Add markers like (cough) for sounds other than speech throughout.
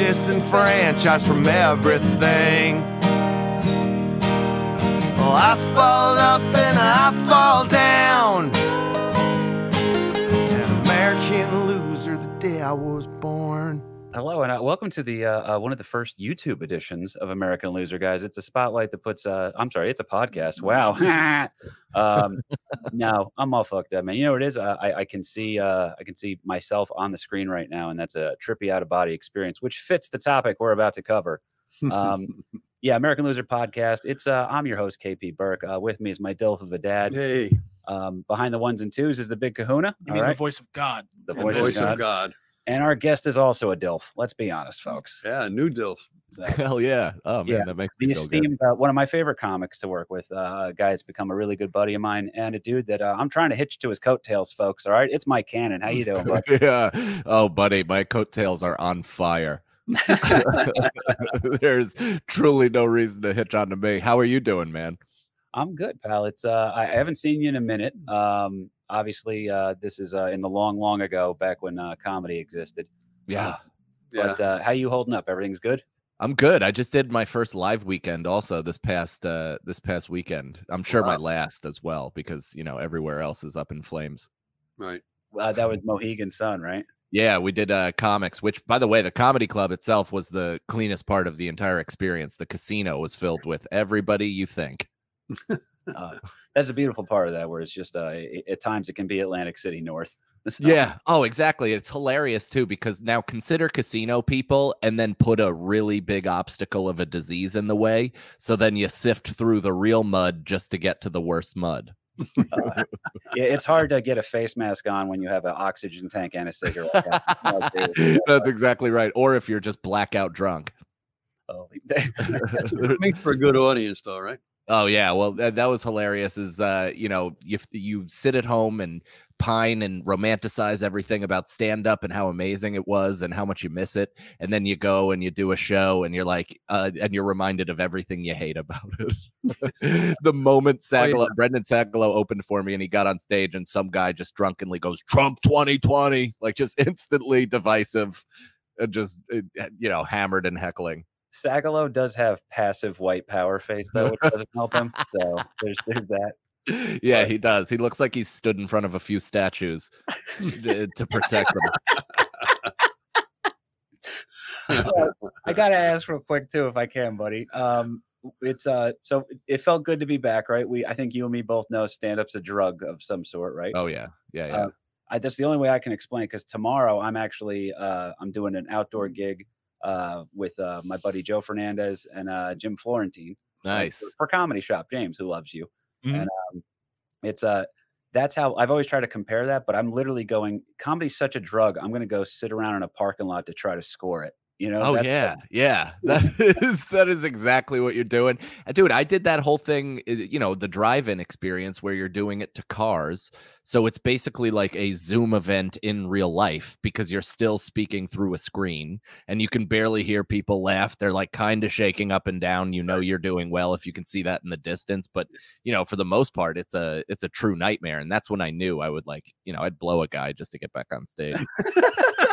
Disenfranchised from everything. Well, I fall up and I fall down. An American loser the day I was born. Hello and uh, welcome to the uh, uh, one of the first YouTube editions of American Loser, guys. It's a spotlight that puts. Uh, I'm sorry, it's a podcast. Wow. (laughs) um, no, I'm all fucked up, man. You know what it is? Uh, I, I can see. Uh, I can see myself on the screen right now, and that's a trippy out of body experience, which fits the topic we're about to cover. Um, (laughs) yeah, American Loser podcast. It's. Uh, I'm your host, KP Burke. Uh, with me is my Dilf of a dad. Hey, Um, behind the ones and twos is the Big Kahuna. You all mean right? the voice of God? The and voice, voice of God. of God. And our guest is also a Dilf. Let's be honest, folks. Yeah, new Dilf. So, (laughs) Hell yeah. Oh man, Yeah, that makes the me feel good. esteemed, uh, one of my favorite comics to work with, uh, a guy that's become a really good buddy of mine, and a dude that uh, I'm trying to hitch to his coattails, folks. All right, it's Mike Cannon. How you doing, bud? (laughs) yeah. Oh, buddy, my coattails are on fire. (laughs) There's truly no reason to hitch on to me. How are you doing, man? I'm good, pal. It's uh, I I haven't seen you in a minute. Um, obviously, uh, this is uh, in the long, long ago, back when uh, comedy existed. Yeah. Yeah. But uh, how you holding up? Everything's good. I'm good. I just did my first live weekend also this past uh this past weekend. I'm sure my last as well because, you know, everywhere else is up in flames. right. Uh, that was Mohegan Sun, right? Yeah, we did uh comics, which by the way, the comedy club itself was the cleanest part of the entire experience. The casino was filled with everybody you think. (laughs) Uh, that's the beautiful part of that, where it's just uh, i- at times it can be Atlantic City North. (laughs) So- Yeah. Oh, exactly. It's hilarious too because now consider casino people and then put a really big obstacle of a disease in the way. So then you sift through the real mud just to get to the worst mud. Uh, yeah, it's hard to get a face mask on when you have an oxygen tank and a cigarette. I agree with you. That's exactly right. Or if you're just blackout drunk. (laughs) Holy- Makes for a good audience, though, right? Oh yeah, well that, that was hilarious. Is uh, you know, you you sit at home and pine and romanticize everything about stand up and how amazing it was and how much you miss it, and then you go and you do a show and you're like, uh, and you're reminded of everything you hate about it. (laughs) the moment Oh, yeah. Sagalow, Brendan Sagalow opened for me and he got on stage and some guy just drunkenly goes Trump 2020, like just (laughs) instantly divisive, and just uh, you know hammered and heckling. Sagalow does have passive white power face though, which doesn't help him. (laughs) So there's there's that. Yeah, But- he does. He looks like he's stood in front of a few statues to to protect them. (laughs) I gotta ask real quick too, if I can, buddy. Um, it's uh, so it felt good to be back, right? We, I think you and me both know stand-up's a drug of some sort, right? Oh yeah, yeah, yeah. Uh, I, that's the only way I can explain because tomorrow I'm actually uh, I'm doing an outdoor gig uh, with uh, my buddy Joe Fernandez and uh, Jim Florentine uh, nice. for, for Comedy Shop. James, who loves you, Mhm. and um, it's uh that's how I've always tried to compare that. But I'm literally going comedy's such a drug. I'm going to go sit around in a parking lot to try to score it. You know? Oh yeah, yeah. (laughs) That is that is exactly what you're doing, And, dude. I did that whole thing, you know, the drive-in experience where you're doing it to cars. So it's basically like a Zoom event in real life because you're still speaking through a screen and you can barely hear people laugh. They're like kind of shaking up and down. You know you're doing well if you can see that in the distance, but you know, for the most part, it's a it's a true nightmare. And that's when I knew I would like, you know, I'd blow a guy just to get back on stage. (laughs)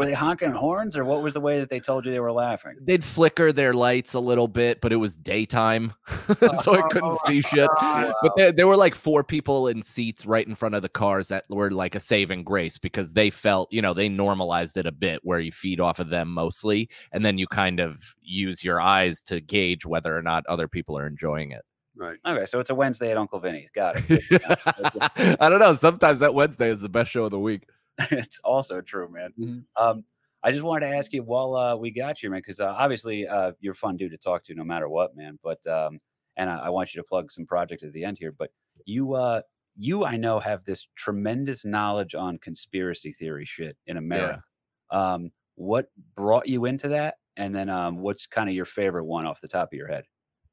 Were they honking horns, or what was the way that they told you they were laughing? they'd flicker their lights a little bit, but it was daytime, (laughs) so I oh couldn't see shit. But there, there were like four people in seats right in front of the cars that were like a saving grace because they felt, you know, they normalized it a bit where you feed off of them mostly, and then you kind of use your eyes to gauge whether or not other people are enjoying it. right. Okay, so it's a Wednesday at Uncle Vinny's. Got it. (laughs) Good to know. I don't know. Sometimes that Wednesday is the best show of the week. (laughs) it's also true, man. Mhm. Um, I just wanted to ask you while uh, we got you, man, because uh, obviously uh, you're a fun dude to talk to no matter what, man. But um, and I, I want you to plug some projects at the end here. But you, uh, you, I know, have this tremendous knowledge on conspiracy theory shit in America. Um, what brought you into that, And then um, what's kind of your favorite one off the top of your head?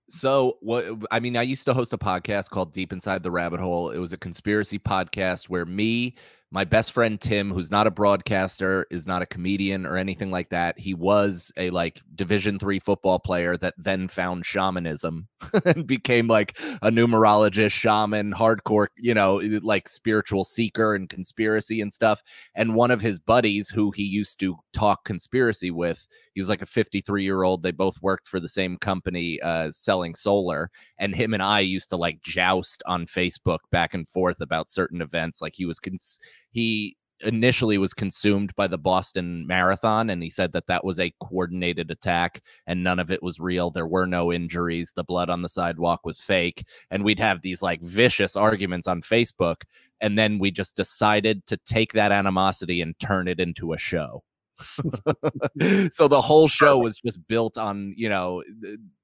So what I mean, I used to host a podcast called Deep Inside the Rabbit Hole. It was a conspiracy podcast where me, my best friend Tim, who's not a broadcaster, is not a comedian or anything like that. He was a like Division three football player that then found shamanism (laughs) and became like a numerologist, shaman, hardcore, you know, like spiritual seeker and conspiracy and stuff. And one of his buddies, who he used to talk conspiracy with, he was like a 53 year old. They both worked for the same company, uh, selling solar. And him and I used to like joust on Facebook back and forth about certain events. Like he was cons- he initially was consumed by the Boston Marathon and he said that that was a coordinated attack and none of it was real there were no injuries the blood on the sidewalk was fake and we'd have these like vicious arguments on Facebook and then we just decided to take that animosity and turn it into a show (laughs) so the whole show was just built on you know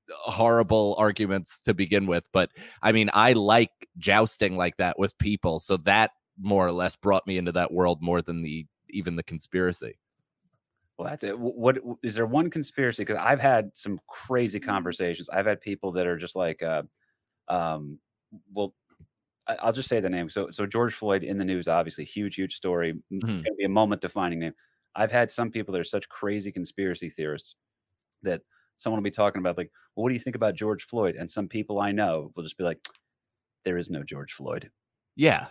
horrible arguments to begin with but i mean i like jousting like that with people so that more or less brought me into that world more than the even the conspiracy. Well, that's it. What is there one conspiracy? Because I've had some crazy conversations. I've had people that are just like, uh, um, well, I'll just say the name. So, so George Floyd in the news, obviously, huge, huge story. Mm-hmm. To be a moment defining name. I've had some people that are such crazy conspiracy theorists that someone will be talking about, like, well, what do you think about George Floyd? And some people I know will just be like, there is no George Floyd. Yeah.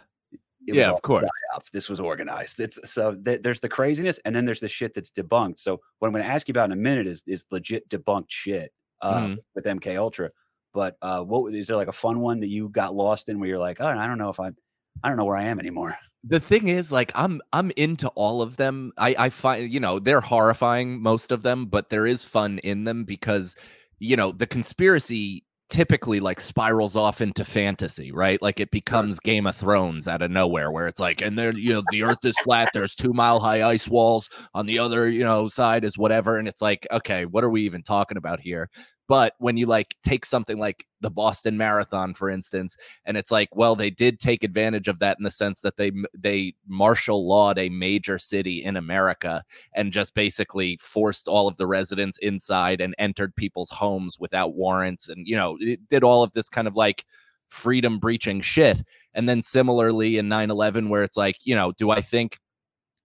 yeah, of course. This was organized. It's so th- there's the craziness, and then there's the shit that's debunked. So what I'm going to ask you about in a minute is is legit debunked shit uh, mm. with MK Ultra. But uh, what is there like a fun one that you got lost in where you're like, oh, I don't know if I'm, I don't know where I am anymore. The thing is, like, I'm I'm into all of them. I I find you know they're horrifying most of them, but there is fun in them because you know the conspiracy typically like spirals off into fantasy, right? Like it becomes Game of Thrones out of nowhere, where it's like, and then you know the Earth is flat. There's two mile high ice walls on the other, you know, side is whatever, and it's like, okay, what are we even talking about here? But when you like take something like the Boston Marathon, for instance, and it's like, well, they did take advantage of that in the sense that they they martial lawed a major city in America and just basically forced all of the residents inside and entered people's homes without warrants, and you know, it did all of this kind of like freedom breaching shit. And then similarly in 9 11, where it's like, you know, do I think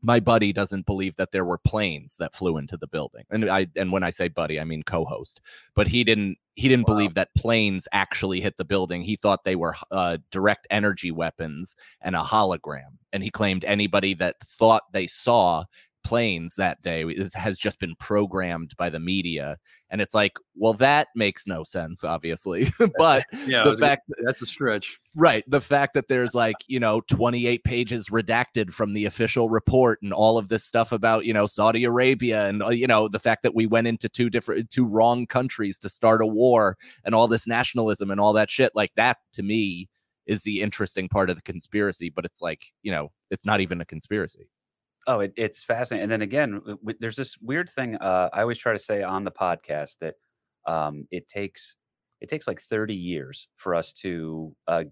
my buddy doesn't believe that there were planes that flew into the building. And i and when i say buddy i mean co-host. But he didn't he didn't wow. believe that planes actually hit the building. He thought they were uh, direct energy weapons and a hologram. And he claimed anybody that thought they saw planes that day has just been programmed by the media and it's like well that makes no sense obviously (laughs) but yeah the fact that's a stretch. Right the fact that there's like you know 28 pages redacted from the official report and all of this stuff about you know Saudi Arabia and uh, you know the fact that we went into two different two wrong countries to start a war and all this nationalism and all that shit like that to me is the interesting part of the conspiracy but it's like you know it's not even a conspiracy Oh, it, it's fascinating. And then again, w- there's this weird thing. Uh, I always try to say on the podcast that um, it takes it takes like 30 years for us to uh,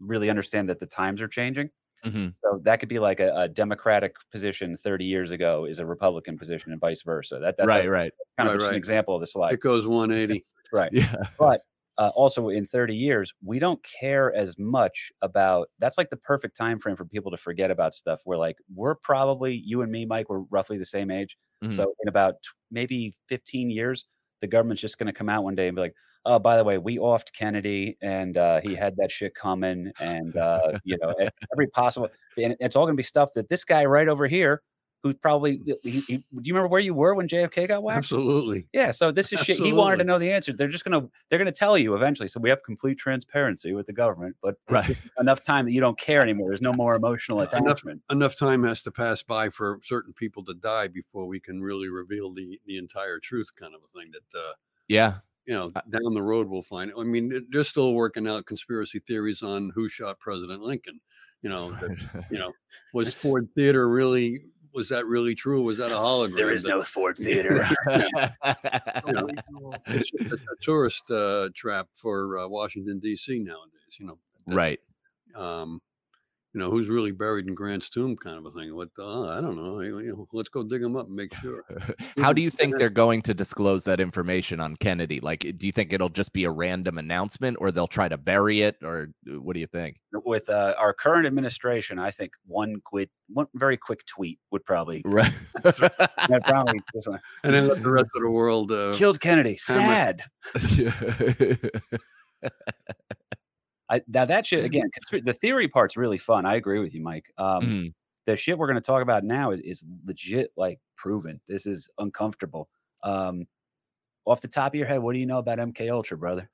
really understand that the times are changing. Mm-hmm. So that could be like a, a, Democratic position 30 years ago is a Republican position, and vice versa. That, that's right, right. kind of right, right. an example of the slide. It goes 180. (laughs) right. (laughs) Yeah. But uh, also in 30 years we don't care as much about that's like the perfect time frame for people to forget about stuff we're like we're probably you and me mike we're roughly the same age mm-hmm. so in about t- maybe 15 years the government's just going to come out one day and be like oh by the way we offed kennedy and uh, he had that shit coming and uh, you know every possible and it's all going to be stuff that this guy right over here who's probably he, he, do you remember where you were when JFK got whacked? Absolutely. Yeah. So this is shit. He wanted to know the answer. They're just gonna they're gonna tell you eventually. So we have complete transparency with the government, but right. enough time that you don't care anymore. There's no more emotional attachment. Enough, enough time has to pass by for certain people to die before we can really reveal the the entire truth, kind of a thing. That uh, yeah. You know, down the road we'll find. It. I mean, they're still working out conspiracy theories on who shot President Lincoln. You know, that, (laughs) you know, was Ford Theater really was that really true? Was that a hologram? There is that, no Ford (laughs) Theater. (laughs) you (laughs) know, it's a, a tourist uh, trap for uh, Washington D.C. nowadays. You know, that, right? Um, you know, who's really buried in Grant's tomb, kind of a thing. What the, oh, I don't know. You know, Let's go dig him up and make sure. (laughs) How do you think they're going to disclose that information on Kennedy? Like, do you think it'll just be a random announcement, or they'll try to bury it, or uh, what do you think? With uh, our current administration, I think one quick, one very quick tweet would probably, (laughs) Right. would probably just, uh, (laughs) And then let the rest of the world. Uh, killed Kennedy. Sad. I, now that shit again. The theory part's really fun. I agree with you, Mike. Um, Mhm. the shit we're going to talk about now is, is legit, like proven. This is uncomfortable. Um, off the top of your head, what do you know about MK Ultra, brother?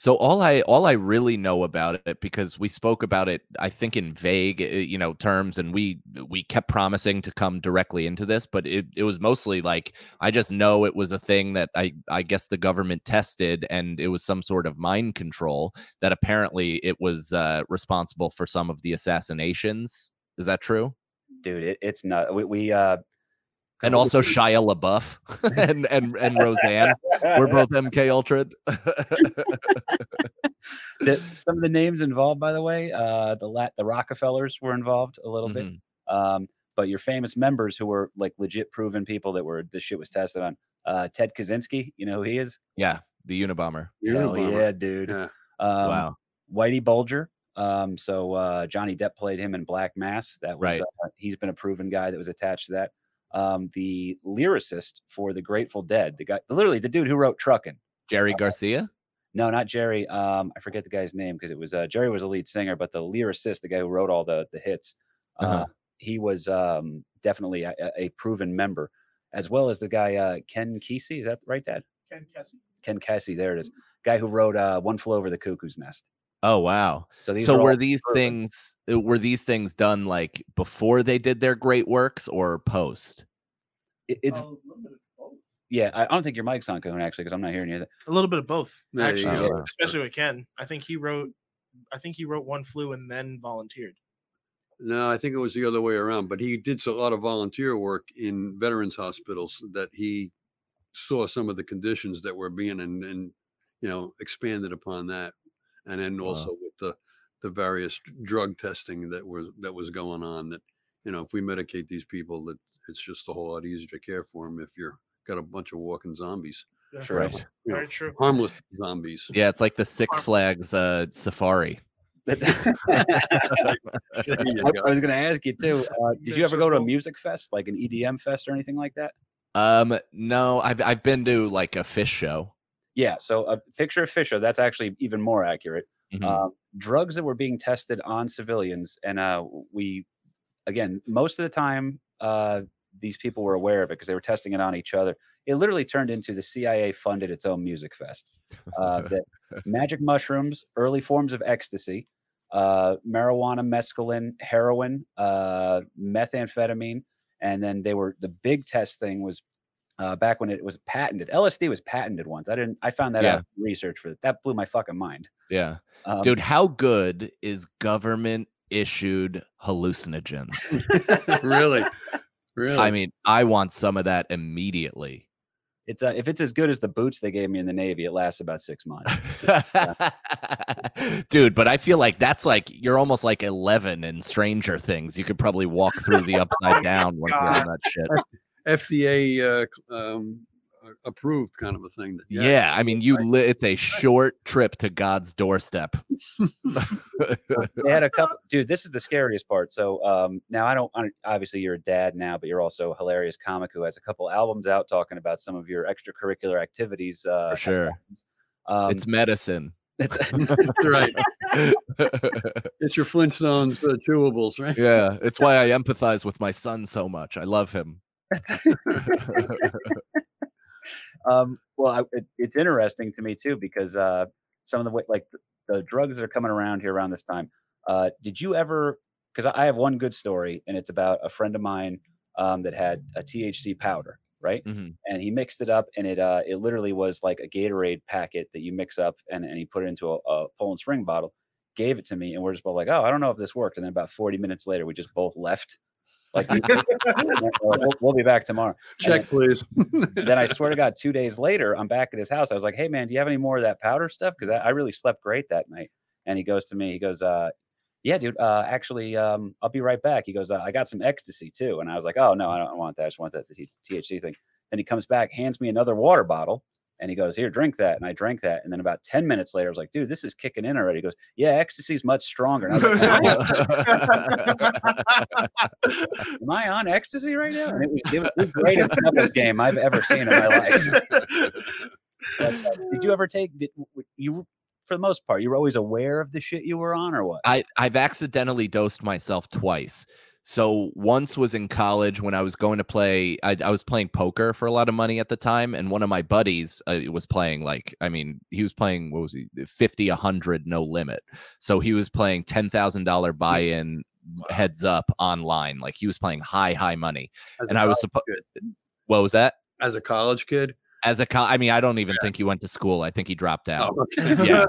So all I all I really know about it because we spoke about it I think in vague uh, you know terms and we we kept promising to come directly into this but it it was mostly like I just know it was a thing that I I guess the government tested and it was some sort of mind control that apparently it was uh responsible for some of the assassinations. Is that true? Dude, it, it's not. We, we uh, And also Shia LaBeouf (laughs) and and and Roseanne we're both MK Ultra. (laughs) some of the names involved, by the way, uh, the La- the Rockefellers were involved a little bit. Mhm. Um, but your famous members who were like legit proven people that were this shit was tested on. Uh, Ted Kaczynski, you know who he is? Yeah, the Unabomber. Hell Unabomber. yeah, dude. Yeah. Um, wow. Whitey Bulger. Um, so uh, Johnny Depp played him in Black Mass. That was Right. uh, he's been a proven guy that was attached to that. Um, the lyricist for the Grateful Dead, the guy, literally the dude who wrote Truckin'. Jerry Garcia? No, not Jerry. Um, I forget the guy's name because it was uh, Jerry was a lead singer, but the lyricist, the guy who wrote all the the hits, uh, Uh-huh. he was um, definitely a, a- a proven member, as well as the guy uh, Ken Kesey. Is that right, Dad? Ken Kesey. Ken Kesey. There it is. Guy who wrote uh, "One Flew Over the Cuckoo's Nest." Oh wow. So these so were all these things uh, were these things done like before they did their great works or post? It- it's Oh, a little bit of both. yeah. I I don't think your mic's on, Cahoon, actually, because I'm not hearing you. A little bit of both, There you actually, go. especially with Ken. I think he wrote, I think he wrote one flu and then volunteered. No, I think it was the other way around. But he did a lot of volunteer work in veterans hospitals that he saw some of the conditions that were being and, and you know expanded upon that, and then Wow. also with the the various drug testing that was that was going on. That you know if we medicate these people, that it's just a whole lot easier to care for them if you're got a bunch of walking zombies, Yeah, Sure. Right. you know, Very true. harmless zombies. Yeah, it's like the Six Flags uh safari. That's- (laughs) (laughs) There you I. I was going to ask you too. (laughs) Uh, did you ever so go to a music fest, like an EDM fest or anything like that? Um no, I've I've been to like a Phish show. Yeah. So a picture of Fisher. That's actually even more accurate. Mhm. um, drugs that were being tested on civilians and uh, we again most of the time uh, these people were aware of it because they were testing it on each other it literally turned into the cia funded its own music fest uh, (laughs) that magic mushrooms early forms of ecstasy uh, marijuana mescaline heroin uh, methamphetamine and then they were the big test thing was uh, back when it was patented lsd was patented once i didn't i found that Yeah. out research for that blew my fucking mind yeah. um, Dude, how good is government issued hallucinogens? (laughs) really, really. I mean, I want some of that immediately. It's uh, if it's as good as the boots they gave me in the Navy, it lasts about six months. (laughs) Dude, but I feel like that's like you're almost like 11 in Stranger Things. You could probably walk through the (laughs) upside down once you're on that shit. FDA uh, um, approved kind of a thing. That, Yeah, I mean, you li- it's a short trip to God's doorstep. (laughs) (laughs) they had a couple, dude. This is the scariest part. So um, now I don't. I don't- Obviously, you're a dad now, but you're also a hilarious comic who has a couple albums out talking about some of your extracurricular activities. Uh, For sure. Um, it's medicine. (laughs) it's, That's right. It's your Flintstones uh, chewables, right? yeah, it's why I empathize with my son so much. I love him. Um, well, I, it, it's interesting to me too because uh, some of the way, like the, the drugs that are coming around here around this time. Uh, did you ever? Because I have one good story, and it's about a friend of mine um, that had a THC powder, right? Mhm. And he mixed it up, and it uh, it literally was like a Gatorade packet that you mix up, and and he put it into a, a Poland Spring bottle. Gave it to me, and we're just both like, "Oh, I don't know if this worked." And then about forty minutes later, we just both left. Like, we'll, we'll be back tomorrow. Check, please. (laughs) then I swear to God, two days later, I'm back at his house. I was like, "Hey, man, do you have any more of that powder stuff?" Because I, I really slept great that night. And he goes to me, he goes, uh, yeah, dude. Uh, actually, um, I'll be right back. He goes, uh, I got some ecstasy too, and I was like, oh no, I don't want that. I just want that the THC thing. Then he comes back, hands me another water bottle, and he goes, here, drink that, and I drank that, and then about ten minutes later, I was like, dude, this is kicking in already. He goes, yeah, ecstasy's much stronger. And I was like, (laughs) am I on ecstasy right now? And it was, it was the greatest doubles game I've ever seen in my life. But, uh, did you ever take? Did, you, for the most part, you were always aware of the shit you were on, or what? I I've accidentally dosed myself twice. So once was in college when I was going to play. I, I was playing poker for a lot of money at the time, and one of my buddies uh, was playing like I mean he was playing what was he fifty, a hundred, no limit. So he was playing ten thousand dollar buy in heads up online. Like he was playing high high money, As and I was supposed. What was that? as a college kid. As a co- I mean, I don't even think he went to school. I think he dropped out. Oh. Yeah.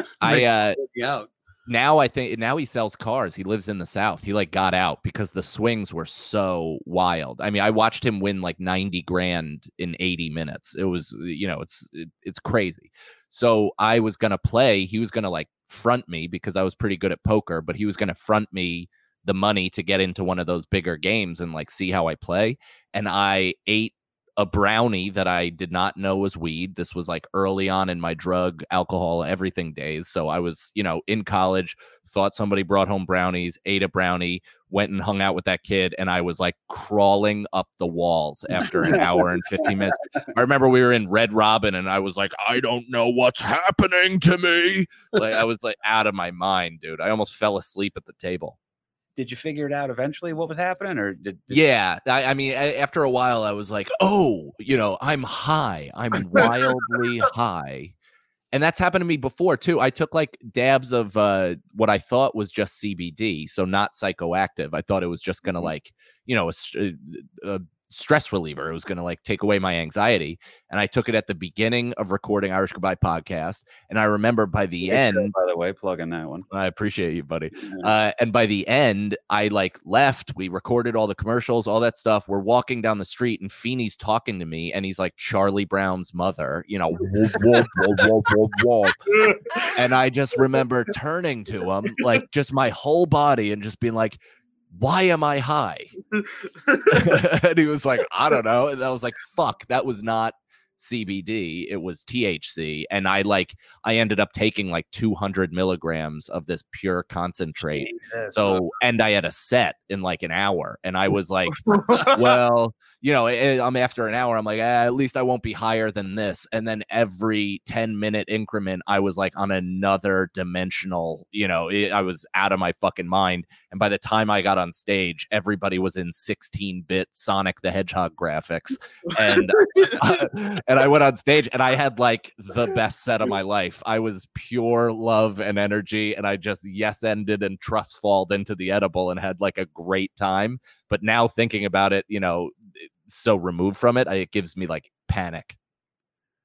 (laughs) I uh (laughs) out. Now I think now he sells cars. He lives in the South. He like got out because the swings were so wild. I mean, I watched him win like 90 grand in 80 minutes. It was, uh, you know, it's it, it's crazy. So I was gonna play. He was gonna like front me because I was pretty good at poker, but he was gonna front me the money to get into one of those bigger games and like see how I play. And I ate a brownie that I did not know was weed. This was like early on in my drug, alcohol, everything days. So I was, you know, in college, thought somebody brought home brownies, ate a brownie, went and hung out with that kid, and I was like crawling up the walls after an hour and 50 minutes. I remember we were in Red Robin and I was like, I don't know what's happening to me. Like I was like out of my mind, dude. I almost fell asleep at the table. Did you figure it out eventually what was happening, or did, did Yeah, I, I mean, after a while, I was like, "Oh, you know, I'm high. I'm wildly (laughs) high," and that's happened to me before too. I took like dabs of uh, what I thought was just CBD, so not psychoactive. I thought it was just gonna Mhm. like, you know, a- a stress reliever. It was gonna like take away my anxiety, and I took it at the beginning of recording Irish Goodbye podcast, and I remember by the Great show, end, by the way, plug in that one. I appreciate you, buddy. Yeah. Uh, and by the end, I like left. We recorded all the commercials, all that stuff. We're walking down the street, and Feeney's talking to me, and he's like Charlie Brown's mother, you know, whoop, whoop, whoop. and I just remember turning to him, like just my whole body, and just being like, "Why am I high?" (laughs) (laughs) and he was like, "I don't know." And I was like, "Fuck, that was not." CBD, it was THC, and I like I ended up taking like 200 milligrams of this pure concentrate. Jesus. So, and I had a set in like an hour, and I was like, (laughs) well, you know, eh, I'm after an hour, I'm like, eh, at least I won't be higher than this. And then every 10 minute increment, I was like on another dimensional, you know, it, I was out of my fucking mind. And by the time I got on stage, everybody was in 16 bit Sonic the Hedgehog graphics. And, (laughs) (laughs) and I went on stage and I had like the best set of my life. I was pure love and energy. And I just yes ended and trust falled into the edible and had like a great time. But now thinking about it, you know, so removed from it, I, it gives me like panic.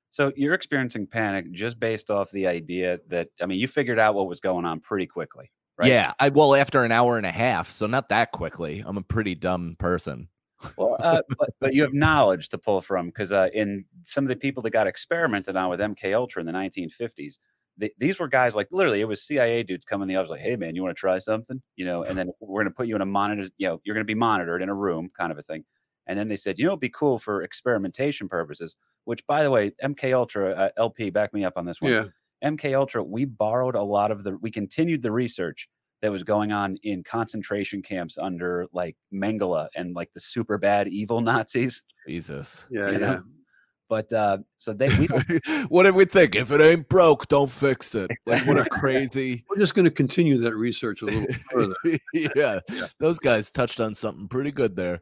So you're experiencing panic just based off the idea that I mean, you figured out what was going on pretty quickly, right? Yeah. I well, after an hour and a half, so not that quickly. I'm a pretty dumb person. Well, uh, but, but you have knowledge to pull from because uh, in some of the people that got experimented on with MK Ultra in the 1950s, th- these were guys like literally it was CIA dudes coming in the office like, "Hey man, you want to try something?" You know, and then we're going to put you in a monitor. You know, you're going to be monitored in a room, kind of a thing. And then they said, you know, it'd be cool for experimentation purposes. Which, by the way, MK Ultra uh, LP, back me up on this one. Yeah. MK Ultra, we borrowed a lot of the, we continued the research that was going on in concentration camps under like Mengele and like the super bad evil (laughs) Nazis. Jesus. Yeah. you Yeah. know? But uh, so they, we, (laughs) what did we think? If it ain't broke, don't fix it. Like what a crazy. We're just going to continue that research a little further. (laughs) yeah, Yeah. those guys touched on something pretty good there.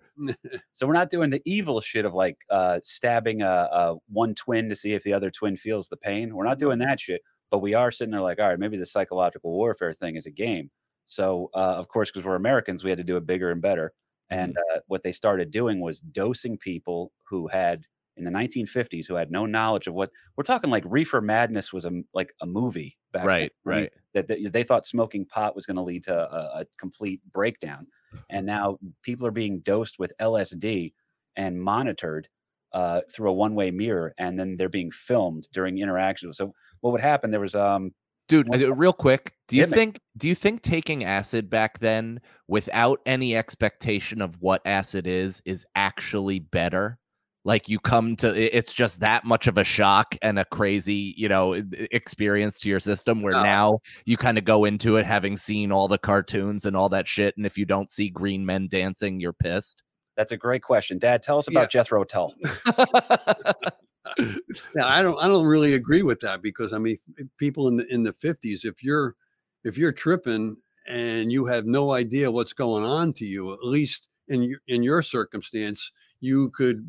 so we're not doing the evil shit of like uh, stabbing a, a one twin to see if the other twin feels the pain. We're not doing that shit, but we are sitting there like, all right, maybe the psychological warfare thing is a game. So uh, of course, because we're Americans, we had to do it bigger and better. And uh, what they started doing was dosing people who had in the 1950s who had no knowledge of what we're talking like reefer madness was a like a movie back then. Right, mean, right. that, that they thought smoking pot was going to lead to a, a complete breakdown and now people are being dosed with lsd and monitored uh, through a one-way mirror and then they're being filmed during interactions so what would happen there was um Dude, uh, real quick, do you Hit me. think do you think taking acid back then without any expectation of what acid is is actually better? Like you come to it's just that much of a shock and a crazy, you know, experience to your system where No. now you kind of go into it having seen all the cartoons and all that shit and if you don't see green men dancing, you're pissed. That's a great question, Dad. Tell us about Jethro Tull. (laughs) Yeah, I don't I don't really agree with that because I mean people in the in the 50s if you're if you're tripping and you have no idea what's going on to you at least in your in your circumstance you could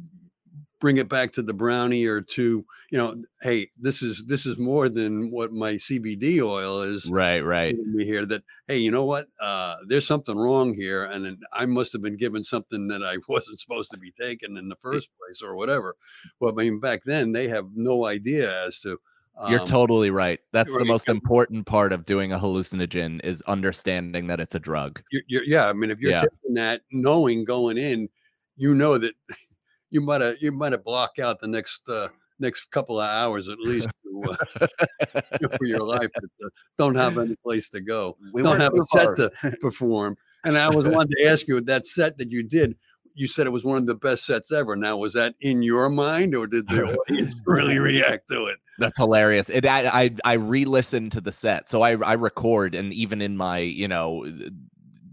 bring it back to the brownie or to you know hey this is this is more than what my CBD oil is right, right. we hear that hey you know what uh there's something wrong here and then i must have been given something that i (laughs) wasn't supposed to be taking in the first place or whatever well i mean back then they have no idea as to You're um, totally right. That's the most important part of doing a hallucinogen is understanding that it's a drug. you're, you're, yeah i mean if you're Yeah. taking that knowing going in you know that (laughs) you might have you might have block out the next uh next couple of hours at least to, uh, (laughs) for your life but, uh, don't have any place to go We don't have a set to (laughs) perform. And I was wanted to ask you that set that you did. You said it was one of the best sets ever. Now, was that in your mind, or did the audience (laughs) really react to it? That's hilarious. It I I, I re-listened to the set, so I I record, and even in my you know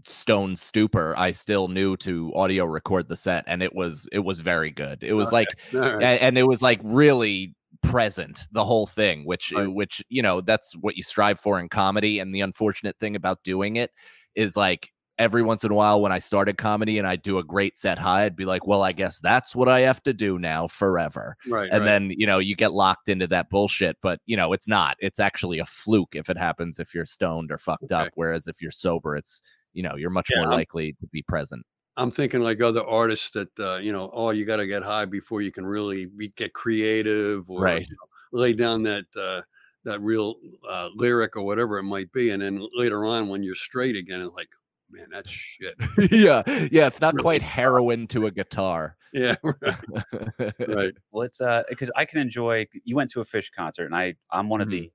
stone stupor, I still knew to audio record the set, and it was it was very good. It was Okay. like (laughs) right. and, and it was like really present the whole thing which Right. which you know that's what you strive for in comedy and the unfortunate thing about doing it is like every once in a while when i started comedy and i do a great set high i'd be like well i guess that's what i have to do now forever right. and right. then you know you get locked into that bullshit but you know it's not it's actually a fluke if it happens if you're stoned or fucked Okay. up whereas if you're sober it's you know you're much Yeah, more I'm- likely to be present I'm thinking like other artists that uh, you know, oh, you got to get high before you can really be, get creative or Right. you know, lay down that uh, that real uh, lyric or whatever it might be, and then later on when you're straight again, it's like, man, that's shit. (laughs) yeah yeah it's not Really quite heroin to a guitar (laughs) yeah, (laughs) right. right. Well, it's uh because I can enjoy. You went to a Phish concert, and I I'm one of the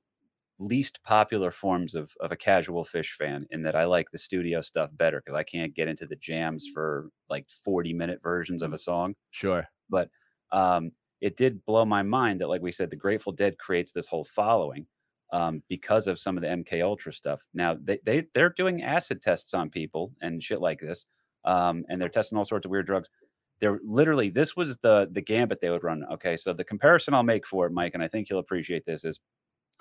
least popular forms of of a casual Phish fan in that I like the studio stuff better because I can't get into the jams for like 40 minute versions of a song. sure But um, it did blow my mind that, like we said, the Grateful Dead creates this whole following um, because of some of the MK Ultra stuff. Now they they they're doing acid tests on people and shit like this, um, and they're testing all sorts of weird drugs. They're literally this was the the gambit they would run. Okay, so the comparison I'll make for it, Mike, and I think you'll appreciate this is,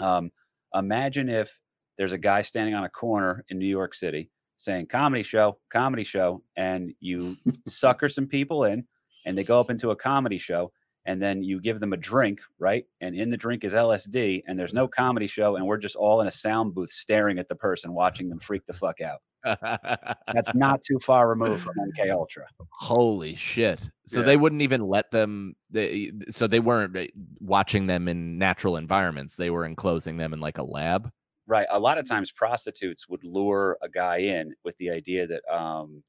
um, imagine if there's a guy standing on a corner in New York City saying comedy show, comedy show, and you sucker some people in, and they go up into a comedy show, and then you give them a drink, right? And in the drink is LSD, and there's no comedy show, and we're just all in a sound booth staring at the person, watching them freak the fuck out. That's not too far removed from MK Ultra. Holy shit. So Yeah. they wouldn't even let them they, so they weren't uh, watching them in natural environments. They were enclosing them in like a lab. Right. A lot of times prostitutes would lure a guy in with the idea that um,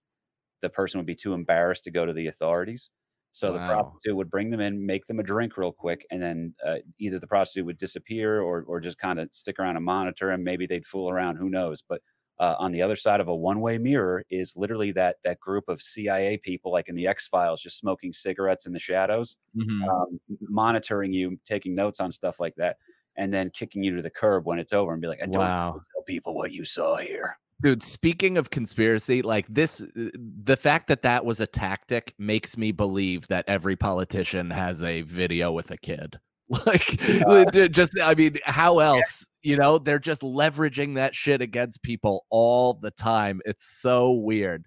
the person would be too embarrassed to go to the authorities. So the prostitute would bring them in, make them a drink real quick, and then uh, either the prostitute would disappear or or just kind of stick around and monitor him. Maybe they'd fool around. Who knows? But uh, on the other side of a one-way mirror is literally that that group of CIA people, like in the X Files, just smoking cigarettes in the shadows um, monitoring you, taking notes on stuff like that, and then kicking you to the curb when it's over and be like, "I don't Wow. tell people what you saw here." Dude, speaking of conspiracy, like this, uh, the fact that that was a tactic makes me believe that every politician has a video with a kid. (laughs) Like, d- just, I mean, how else? You know, they're just leveraging that shit against people all the time. It's so weird.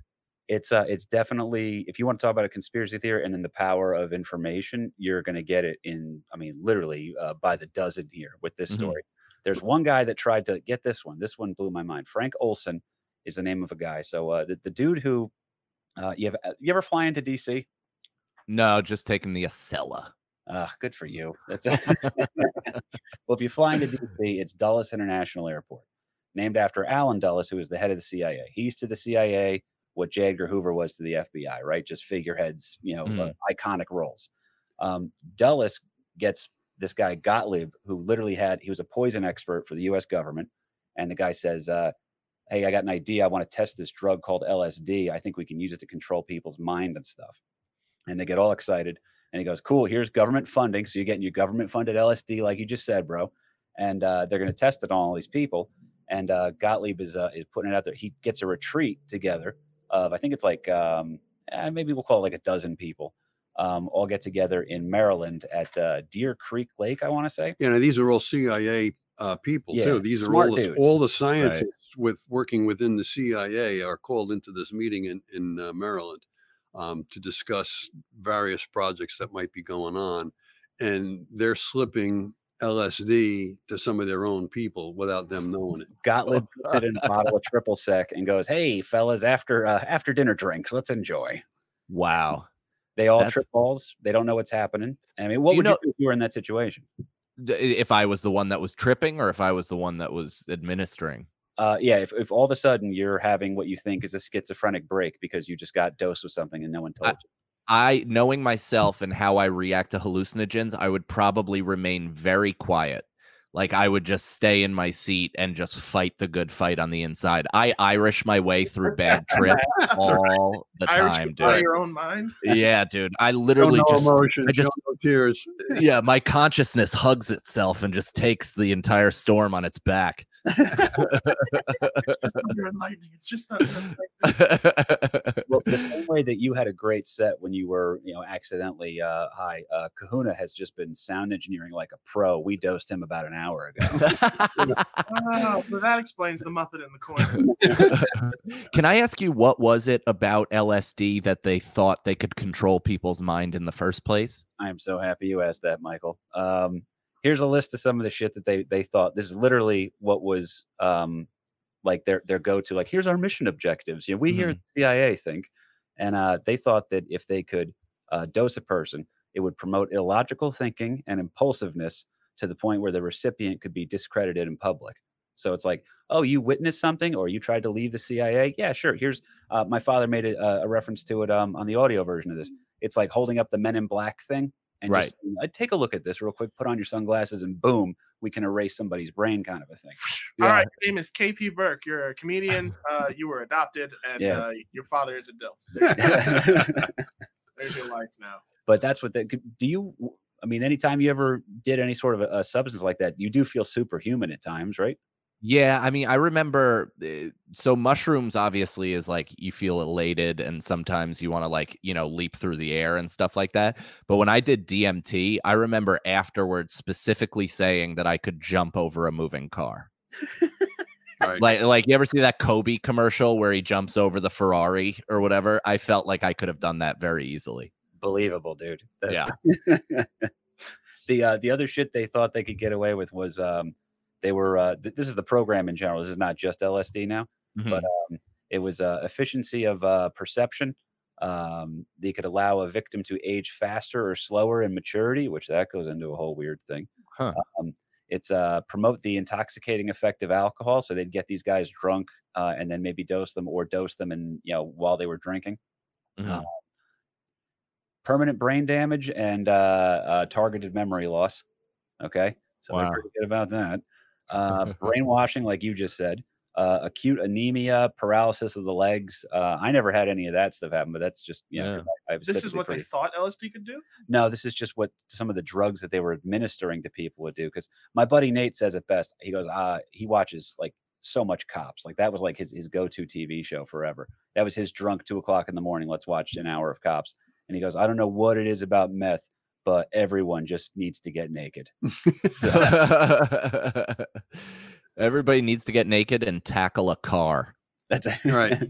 It's uh, it's definitely if you want to talk about a conspiracy theory and then the power of information, you're going to get it in. I mean, literally uh, by the dozen here with this Mhm. story. There's one guy that tried to get this one. This one blew my mind. Frank Olson is the name of a guy. So uh, the, the dude who uh, you have you ever fly into DC? No, just taking the Acela. Uh, good for you. That's (laughs) (laughs) well, if you fly into DC, it's Dulles International Airport, named after Allen Dulles, who was the head of the CIA. He's to the CIA what J. Edgar Hoover was to the FBI, right? Just figureheads, you know, uh, iconic roles. Um, Dulles gets this guy Gottlieb, who literally had he was a poison expert for the U.S. government. and the guy says, uh, "Hey, I got an idea. I want to test this drug called LSD. I think we can use it to control people's mind and stuff." And they get all excited, and he goes, "Cool. Here's government funding. So you're getting your government funded LSD, like you just said, bro. And uh, they're going to test it on all these people." And uh, Gottlieb is uh, is putting it out there. He gets a retreat together of I think it's like um, eh, maybe we'll call it like a dozen people. Um, all get together in Maryland at uh, Deep Creek Lake, I want to say. You know, these are all CIA uh, people Yeah, too. These are all the, all the scientists with working within the CIA are called into this meeting in in uh, Maryland um, to discuss various projects that might be going on, and they're slipping LSD to some of their own people without them knowing it. Gottlieb puts it in a bottle of triple sec and goes, "Hey, fellas, after uh, after dinner drinks, let's enjoy." Wow. They all That's- trip balls. They don't know what's happening. I mean, what You would know- you do if you were in that situation? If I was the one that was tripping, or if I was the one that was administering. Uh, yeah, if, if all of a sudden you're having what you think is a schizophrenic break because you just got dosed with something and no one told you. I, knowing myself and how I react to hallucinogens, I would probably remain very quiet. Like I would just stay in my seat and just fight the good fight on the inside. I Irish my way through (laughs) bad trips all the Irish time, by dude. your own mind. Yeah, dude. I (laughs) literally just emotion, I just- no tears. yeah, my consciousness hugs itself and just takes the entire storm on its back. It's just (laughs) thunder and lightning. It's just thunder lightning. Well, the same way that you had a great set when you were, you know, accidentally uh, high, uh, Kahuna has just been sound engineering like a pro. We dosed him about an hour ago. Oh, so that explains the Muppet in the corner. (laughs) Can I ask you what was it about LSD that they thought they could control people's mind in the first place? I am so happy you asked that, Michael. Um, here's a list of some of the shit that they they thought. This is literally what was um, like their their go to. Like, here's our mission objectives. You know, we here at the CIA think, and uh, they thought that if they could uh, dose a person, it would promote illogical thinking and impulsiveness to the point where the recipient could be discredited in public. So it's like, oh, you witnessed something, or you tried to leave the CIA? Yeah, sure. Here's uh, my father made a, a reference to it um, on the audio version of this. It's like holding up the Men in Black thing and Right. just saying, "Uh, take a look at this real quick. Put on your sunglasses, and boom, we can erase somebody's brain, kind of a thing. (laughs) All right, your name is KP Burke. You're a comedian. (laughs) Uh, you were adopted, and Yeah. uh, your father is a dilf. (laughs) There's your life now. but that's what they do. You, I mean, anytime you ever did any sort of a, a substance like that, you do feel superhuman at times, right? Yeah, I mean, I remember. uh, So mushrooms obviously is like you feel elated, and sometimes you want to like you know leap through the air and stuff like that. But when I did DMT, I remember afterwards specifically saying that I could jump over a moving car. Right. Like, like you ever see that Kobe commercial where he jumps over the Ferrari or whatever? I felt like I could have done that very easily. Believable, dude. That's, yeah. (laughs) the uh, the other shit they thought they could get away with was um, they were. Uh, th- this is the program in general. This is not just LSD now. but um, it was uh, efficiency of uh, perception. Um, they could allow a victim to age faster or slower in maturity, which that goes into a whole weird thing. Huh. Um, it's uh, promote the intoxicating effect of alcohol, so they'd get these guys drunk uh, and then maybe dose them or dose them, and you know while they were drinking. Mhm. uh, Permanent brain damage and uh, uh, targeted memory loss. Okay, so they're Wow. pretty good about that. Uh, (laughs) brainwashing, like you just said uh, acute anemia, paralysis of the legs. Uh, I never had any of that stuff happen, but that's just you know, 'cause I, I was This is typically what they thought LSD could do. no, this is just what some of the drugs that they were administering to people would do. Because my buddy Nate says it best. He goes, uh, he watches like so much cops. Like that was like his his go to TV show forever. That was his drunk two o'clock in the morning. Let's watch an hour of cops. And he goes, I don't know what it is about meth, but everyone just needs to get naked. (laughs) Everybody needs to get naked and tackle a car. That's it. Right.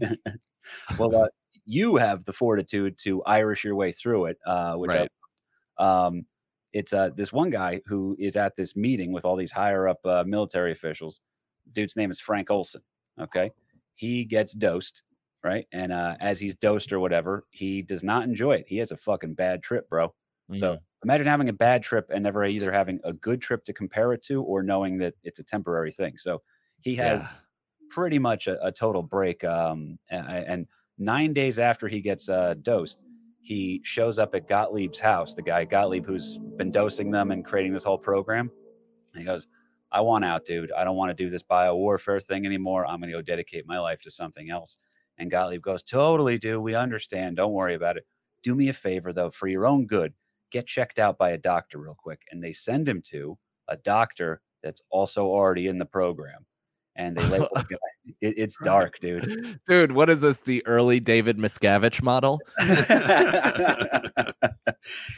(laughs) well, uh, you have the fortitude to Irish your way through it, uh, which Right. I, um, it's uh, this one guy who is at this meeting with all these higher up uh, military officials. Dude's name is Frank Olson. Okay, he gets dosed, right? And uh, as he's dosed or whatever, he does not enjoy it. He has a fucking bad trip, bro. So imagine having a bad trip and never either having a good trip to compare it to or knowing that it's a temporary thing. So he had yeah. pretty much a, a total break. Um, a- a- and nine days after he gets uh, dosed, he shows up at Gottlieb's house, the guy Gottlieb who's been dosing them and creating this whole program. And he goes, I want out, dude. I don't want to do this bio warfare thing anymore. I'm going to go dedicate my life to something else. And Gottlieb goes, Totally, dude. We understand. Don't worry about it. Do me a favor, though, for your own good. Get checked out by a doctor real quick. And they send him to a doctor that's also already in the program. And they label. (laughs) (laughs) It, it's dark, dude. Dude, what is this? The early David Miscavige model? (laughs)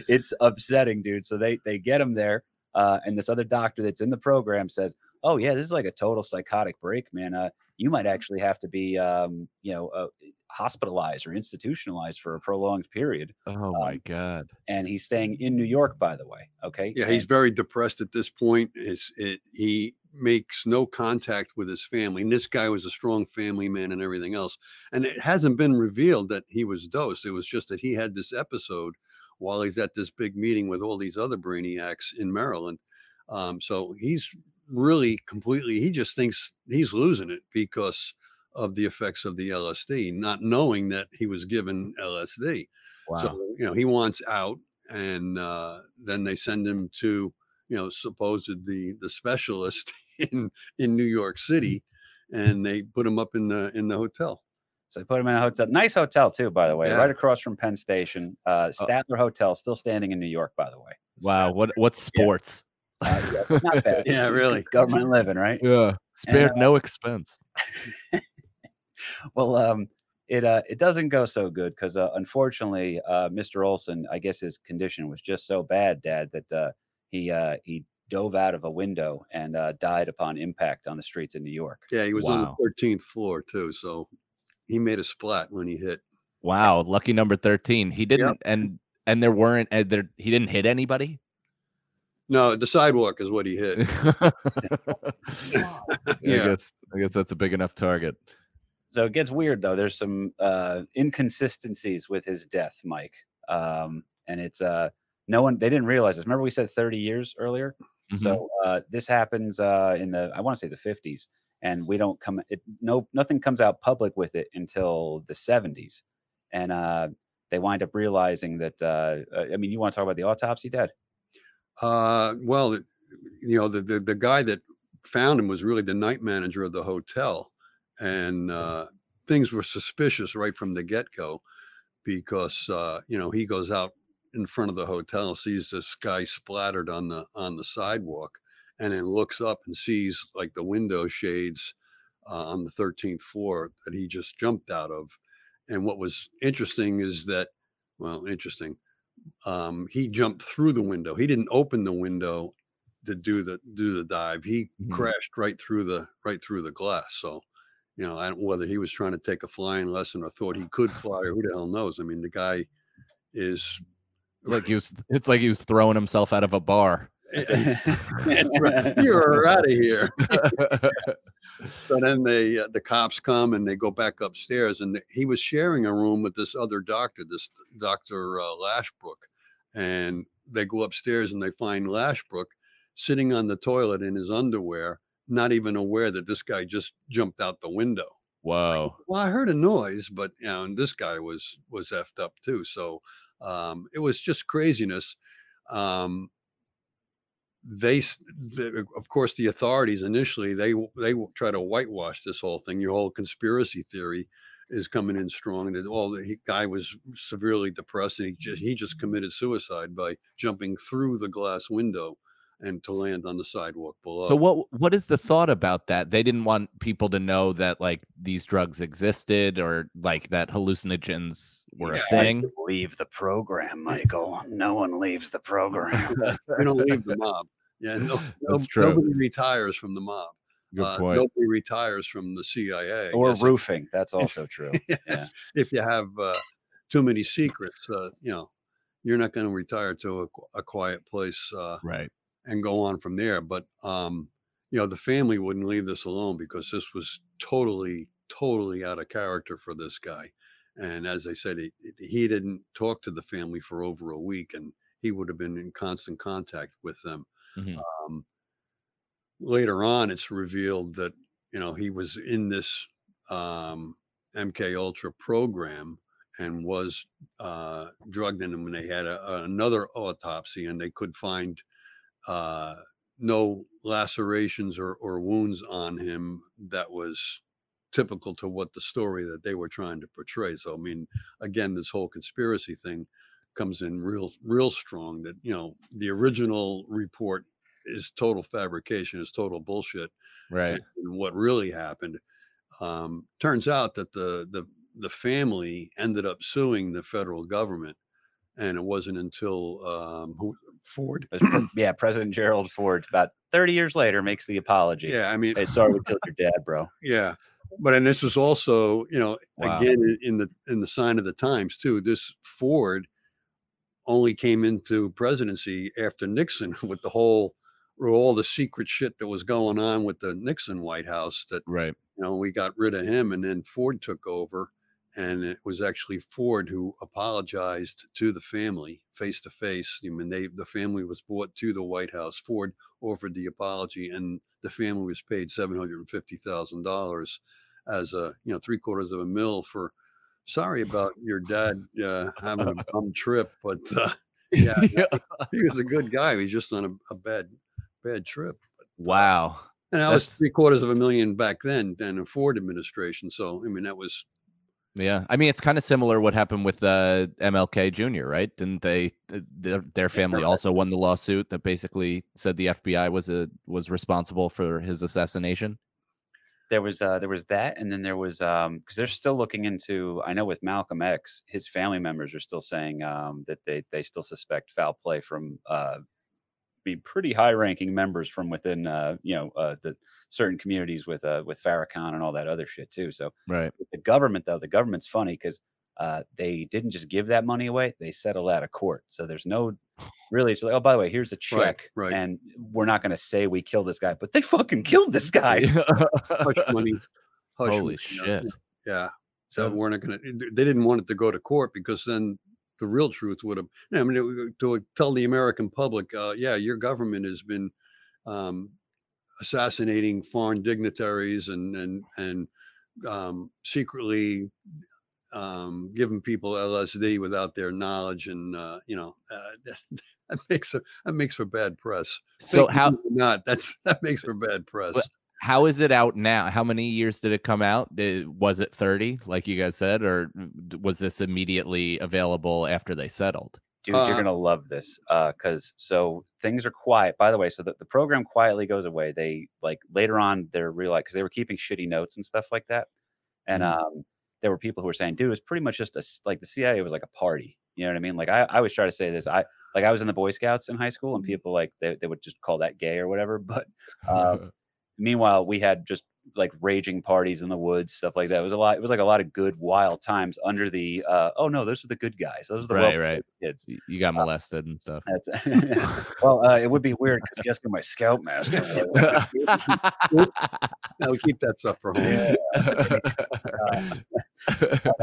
it's upsetting, dude. So they they get him there, uh, and this other doctor that's in the program says, "Oh yeah, this is like a total psychotic break, man. Uh, you might actually have to be, um, you know, uh, hospitalized or institutionalized for a prolonged period." Oh my Um, god. And he's staying in New York, by the way. Okay. Yeah, he's very depressed at this point. Is it, he makes no contact with his family. And this guy was a strong family man and everything else. And it hasn't been revealed that he was dosed. It was just that he had this episode while he's at this big meeting with all these other brainiacs in Maryland. Um, so he's really completely. He just thinks he's losing it because of the effects of the LSD, not knowing that he was given LSD. Wow. So you know he wants out, and uh, then they send him to you know supposed the the specialist (laughs) in in New York City, and they put him up in the in the hotel. So they put him in a hotel, nice hotel too, by the way, Yeah. right across from Penn Station. Uh, Statler Hotel, still standing in New York, by the way. wow. What what sports? Uh, yeah, not bad. (laughs) Yeah, really. Government living, right? Yeah. Spared uh, no expense. (laughs) Well, um, it uh, it doesn't go so good because uh, unfortunately, uh, Mr. Olson, I guess his condition was just so bad, Dad, that uh, he uh, he dove out of a window and uh, died upon impact on the streets of New York. Yeah, he was on the thirteenth floor too, so he made a splat when he hit. Wow. Lucky number 13. He didn't and and there weren't and there he didn't hit anybody. No, the sidewalk is what he hit. (laughs) I guess I guess that's a big enough target. So it gets weird though. There's some uh, inconsistencies with his death, Mike, um, and it's uh, no one. They didn't realize this. Remember we said 30 years earlier. Mhm. So uh, this happens uh, in the I want to say the 50s, and we don't come. It no nothing comes out public with it until the 70s, and uh, they wind up realizing that. Uh, uh, I mean, you want to talk about the autopsy, Dad? Uh, well, you know, the, the the guy that found him was really the night manager of the hotel, and uh, things were suspicious right from the get go, because uh, you know he goes out in front of the hotel, sees this guy splattered on the on the sidewalk, and then looks up and sees like the window shades uh, on the 13th floor that he just jumped out of. And what was interesting is that, well, interesting um, he jumped through the window. He didn't open the window to do the do the dive. He Mhm. crashed right through the right through the glass. So, you know, I don't whether he was trying to take a flying lesson or thought he could fly or who the hell knows. I mean, the guy is It's like he was it's like he was throwing himself out of a bar. (laughs) That's right. You're out of here. (laughs) So then they uh, the cops come and they go back upstairs, and he was sharing a room with this other doctor, this Doctor uh, Lashbrook, and they go upstairs and they find Lashbrook sitting on the toilet in his underwear, not even aware that this guy just jumped out the window. Whoa. Well, I heard a noise, but you know, and this guy was was effed up too. So um, it was just craziness. Um, they, of course, the authorities initially they they try to whitewash this whole thing. Your whole conspiracy theory is coming in strong. That all the guy was severely depressed and he just he just mm-hmm. committed suicide by jumping through the glass window and to land on the sidewalk below. So what what is the thought about that? They didn't want people to know that like these drugs existed or like that hallucinogens were a thing. Leave the program, Michael. No one leaves the program. (laughs) we don't leave the mob. Yeah, no, (laughs) no- That's true. nobody retires from the mob. Good Uh, point. Nobody retires from the CIA. or Yes, if- roofing. That's (laughs) also true. Yeah. If you have uh, too many secrets, uh, you know, you're not going to retire to a, a quiet place uh, Right. And go on from there. But um, you know, the family wouldn't leave this alone because this was totally, totally out of character for this guy. And as I said, he, he didn't talk to the family for over a week, and he would have been in constant contact with them. Mhm. Um, later on, it's revealed that you know he was in this um, MK Ultra program and was uh, drugged in, and they had a, another autopsy, and they could find uh, no lacerations or, or wounds on him that was typical to what the story that they were trying to portray. So I mean, again, this whole conspiracy thing comes in real real strong that you know the original report is total fabrication, is total bullshit. Right. And what really happened um, turns out that the the the family ended up suing the federal government, and it wasn't until um, who, Ford. It was pre- yeah, President Gerald Ford, about 30 years later, makes the apology. Yeah, I mean, Hey, sorry we killed your dad, bro. (laughs) yeah, but and this was also, you know, Wow. again in, in the in the sign of the times too. This Ford only came into presidency after Nixon (laughs) with the whole all the secret shit that was going on with the Nixon White House that Right. you know, we got rid of him and then Ford took over. And it was actually Ford who apologized to the family face to face. I mean, they the family was brought to the White House. Ford offered the apology, and the family was paid seven hundred and fifty thousand dollars as a you know three quarters of a mil for. Sorry about your dad uh, having a (laughs) bum trip, but uh, (laughs) yeah, he was a good guy. He's just on a, a bad bad trip. Wow. And that was three quarters of a million back then, then the Ford administration. So I mean, that was Yeah, I mean it's kind of similar what happened with uh, MLK Jr. Right? Didn't they? uh, Their, their family also won the lawsuit that basically said the FBI was a was responsible for his assassination. There was uh, there was that, and then there was um because they're still looking into. I know with Malcolm X, his family members are still saying um that they they still suspect foul play from uh be pretty high ranking members from within uh you know uh the certain communities with uh with Farrakhan and all that other shit too. So Right. the government though the government's funny because uh, they didn't just give that money away they settled out of court so there's no (sighs) really it's like oh by the way here's a check right. and we're not going to say we killed this guy but they fucking killed this guy hush money. (laughs) Hush Holy money, shit. Yeah. so So we're not going to, they didn't want it to go to court because then the real truth would have, I mean, it to tell the American public, uh, yeah, your government has been um, assassinating foreign dignitaries and, and, and um, secretly um, giving people LSD without their knowledge. And, uh, you know, uh, (laughs) that makes, a, that makes for bad press. So Fake how not, that's, (laughs) that makes for bad press. How is it out now? How many years did it come out? Did- was it 30 like you guys said or was this immediately available after they settled? dude Uh, you're gonna love this because so things are quiet by the way so the, the program quietly goes away they like later on they're realized because they were keeping shitty notes and stuff like that and Mhm. um there were people who were saying dude it's pretty much just a like the cia was like a party you know what i mean like i, I always try to say this i like i was in the boy scouts in high school and people like they, they would just call that gay or whatever (laughs) but uh, (laughs) meanwhile we had just like raging parties in the woods stuff like that it was a lot it was like a lot of good wild times under the uh oh no those are the good guys those are the Right, right. kids you got molested and stuff. that's (laughs) (laughs) well, uh, it would be weird because guess who my scoutmaster was? (laughs) I'll keep that stuff for home.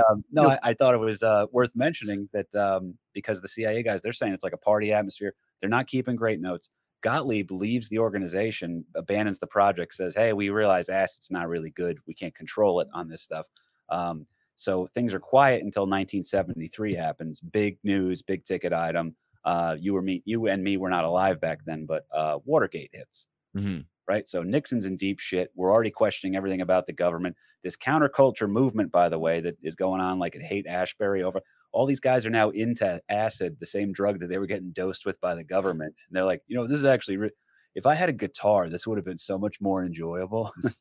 um, no, I, I thought it was uh, worth mentioning that um, because the CIA guys, they're saying it's like a party atmosphere. They're not keeping great notes. Gottlieb leaves the organization, abandons the project, says, "Hey, we realize acid's not really good. We can't control it on this stuff." Um, so things are quiet until 1973 happens. Big news, big ticket item. Uh, you were me, you and me were not alive back then, but uh, Watergate hits. Mhm. right? So Nixon's in deep shit. We're already questioning everything about the government. This counterculture movement, by the way, that is going on like at Haight-Ashbury over. All these guys are now into acid, the same drug that they were getting dosed with by the government. And they're like, you know, this is actually, re- if I had a guitar, this would have been so much more enjoyable. (laughs)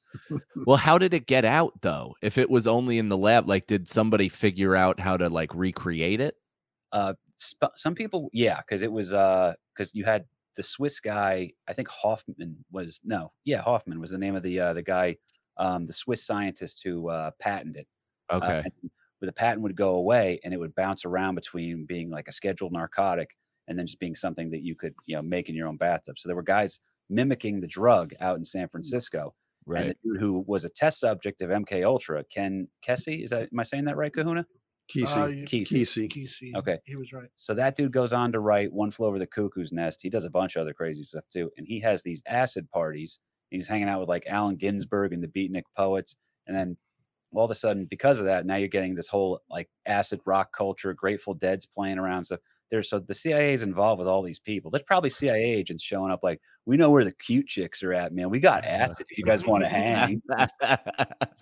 Well, how did it get out though? If it was only in the lab, like did somebody figure out how to like recreate it? uh, sp- some people, yeah, because it was uh, because you had the Swiss guy. I think Hofmann was no, yeah, Hofmann was the name of the uh, the guy, um, the Swiss scientist who uh, patented. Uh, Okay. and where the patent would go away and it would bounce around between being like a scheduled narcotic and then just being something that you could, you know, make in your own bathtub. So there were guys mimicking the drug out in San Francisco. And right. the dude who was a test subject of MK Ultra, Ken Kesey, is that am I saying that right, Kahuna? Kesey. Uh, Kesey. Kesey. Kesey. Okay. He was right. So that dude goes on to write One Flew Over the Cuckoo's Nest. He does a bunch of other crazy stuff too. And he has these acid parties. He's hanging out with like Allen Ginsberg and the Beatnik poets. And then all of a sudden, because of that, now you're getting this whole like acid rock culture, Grateful Dead's playing around stuff. there's so the CIA is involved with all these people. There's probably CIA agents showing up like, we know where the cute chicks are at, man. We got acid if you guys want to hang. (laughs)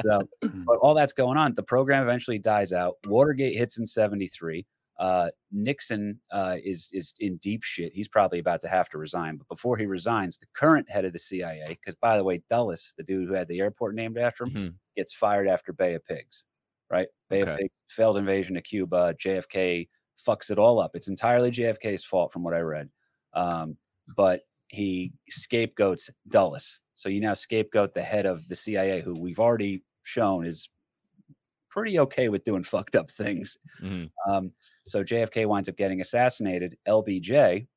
so, hmm. but all that's going on. The program eventually dies out. Watergate hits in 73. Uh, Nixon uh, is is in deep shit. He's probably about to have to resign. But before he resigns, the current head of the CIA, because by the way, Dulles, the dude who had the airport named after him, Mhm. gets fired after Bay of Pigs. Right? Bay of Pigs, failed invasion of Cuba. JFK fucks it all up. It's entirely JFK's fault, from what I read. Um, but he scapegoats Dulles. So you now scapegoat the head of the CIA, who we've already shown is pretty okay with doing fucked up things. Mhm. Um, so JFK winds up getting assassinated. LBJ,